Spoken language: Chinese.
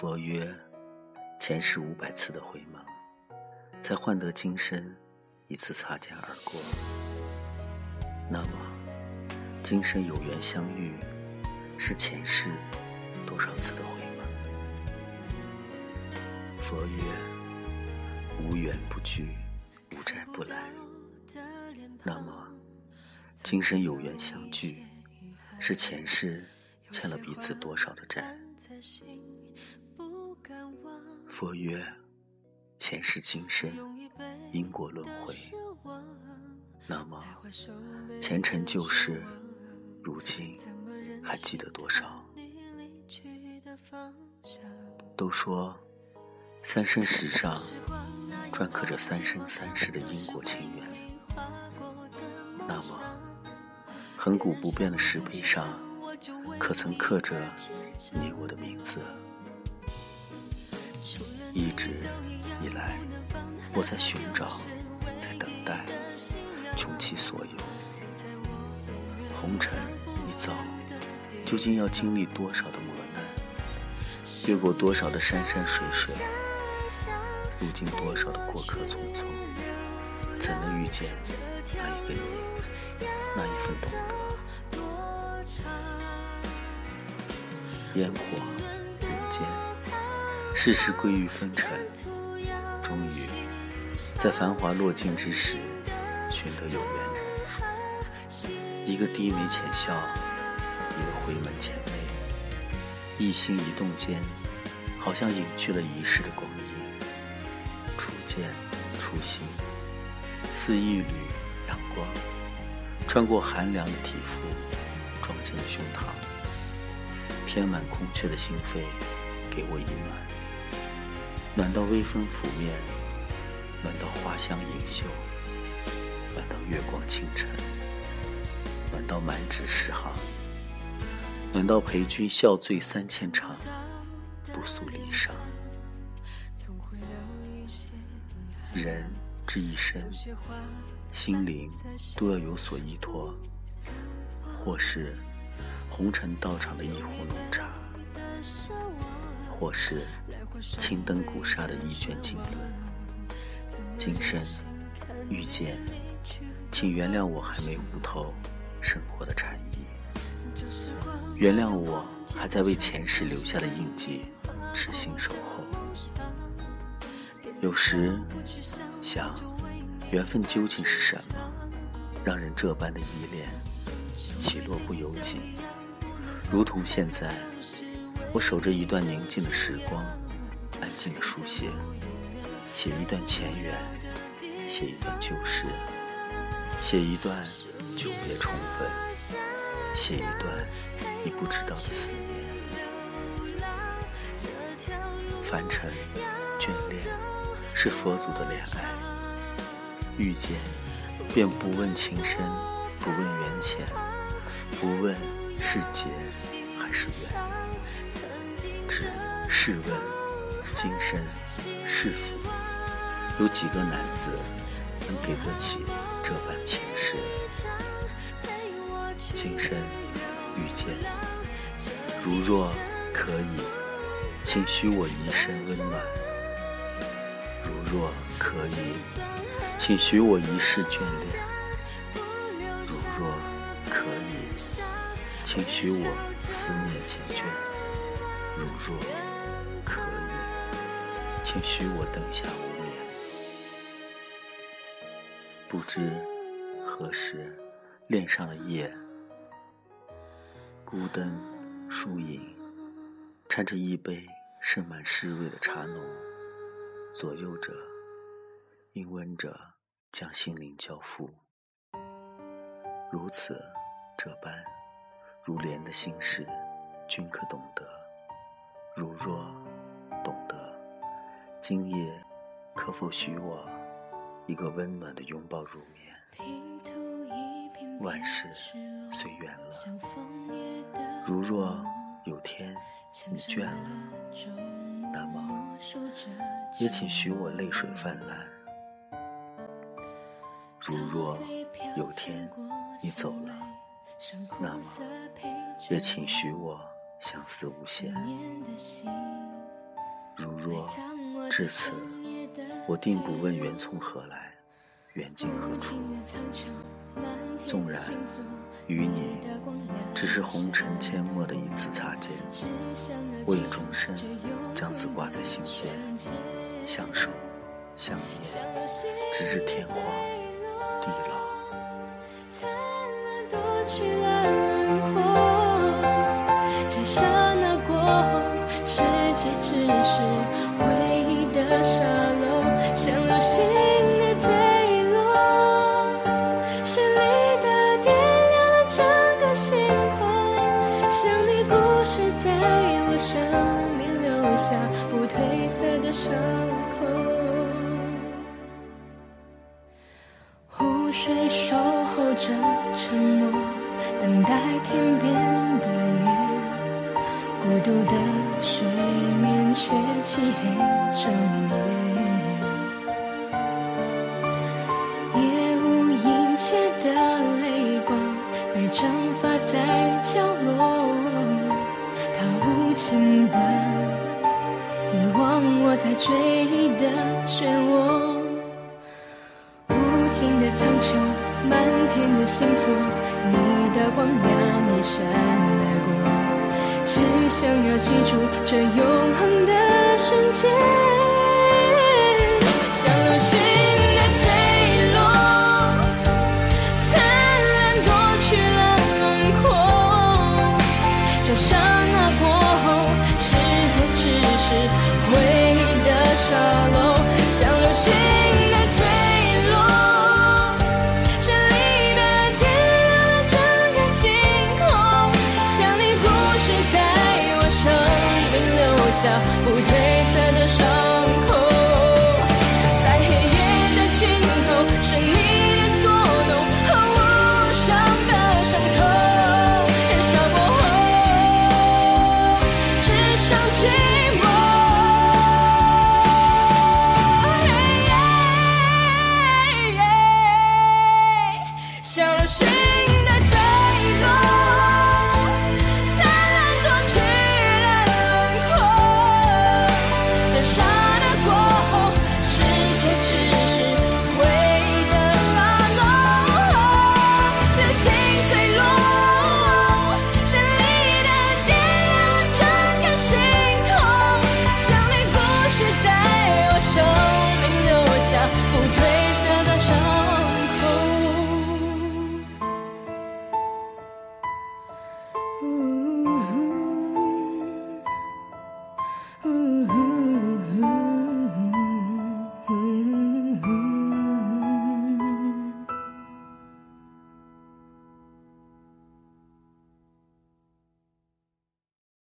佛曰：前世五百次的回眸，才换得今生一次擦肩而过。那么，今生有缘相遇，是前世多少次的回眸？佛曰：无缘不聚，无债不来。那么，今生有缘相聚，是前世欠了彼此多少的债？佛曰：前世今生因果轮回。那么，前尘旧事，如今还记得多少？都说三生石上篆刻着三生三世的因果情缘。那么，恒古不变的石碑上，可曾刻着你我的名字？一直以来，我在寻找，在等待，穷其所有。红尘一遭，究竟要经历多少的磨难？越过多少的山山水水？路经多少的过客匆匆？怎能遇见那一个你，那一份懂得？烟火。世事归于风尘，终于在繁华落尽之时，寻得有缘人。一个低眉浅笑，一个回眸浅媚，一心一动间，好像隐去了一世的光阴。初见初心，似一缕阳光，穿过寒凉的体肤，撞进了胸膛，填满空缺的心扉，给我以暖。暖到微风拂面，暖到花香盈袖，暖到月光倾城，暖到满纸诗行，暖到陪君笑醉三千场，不诉离殇。人这一生，心灵都要有所依托，或是红尘道场的一壶浓茶。或是青灯古刹的一卷经纶，今生遇见，请原谅我还没悟透生活的禅意，原谅我还在为前世留下的印记痴心守候。有时想，缘分究竟是什么，让人这般的依恋，起落不由己，如同现在。我守着一段宁静的时光，安静的书写，写一段前缘，写一段旧事，写一段久别重逢，写一段你不知道的思念。凡尘眷恋，是佛祖的怜爱。遇见，便不问情深，不问缘浅，不问是劫还是缘。试问，今生世俗，有几个男子能给得起这般情事？今生遇见，如若可以，请许我一生温暖；如若可以，请许我一世眷恋；如若可以，请许我思念缱绻。如若，请许我灯下无眠。不知何时，恋上了夜，孤灯疏影，掺着一杯盛满诗味的茶浓，左右着，氤温着，将心灵交付。如此这般，如莲的心事，均可懂得。如若，今夜可否许我一个温暖的拥抱入眠？万事随缘了。如若有天你倦了，那么也请许我泪水泛滥。如若有天你走了，那么也请许我。相思无限。如若至此，我定不问缘从何来，缘尽何处。纵然与你只是红尘阡陌的一次擦肩，我已终身将此挂在心间，相守相念，直至天荒地老。这刹那过后，伤口。湖水守候着沉默，等待天边的月。孤独的水面却漆黑整夜，夜无垠切的泪光被蒸发在角落，它无情的望我在追忆的漩涡，无尽的苍穹，满天的星座，你的光亮一闪而过。只想要记住这永恒的瞬间，像流星。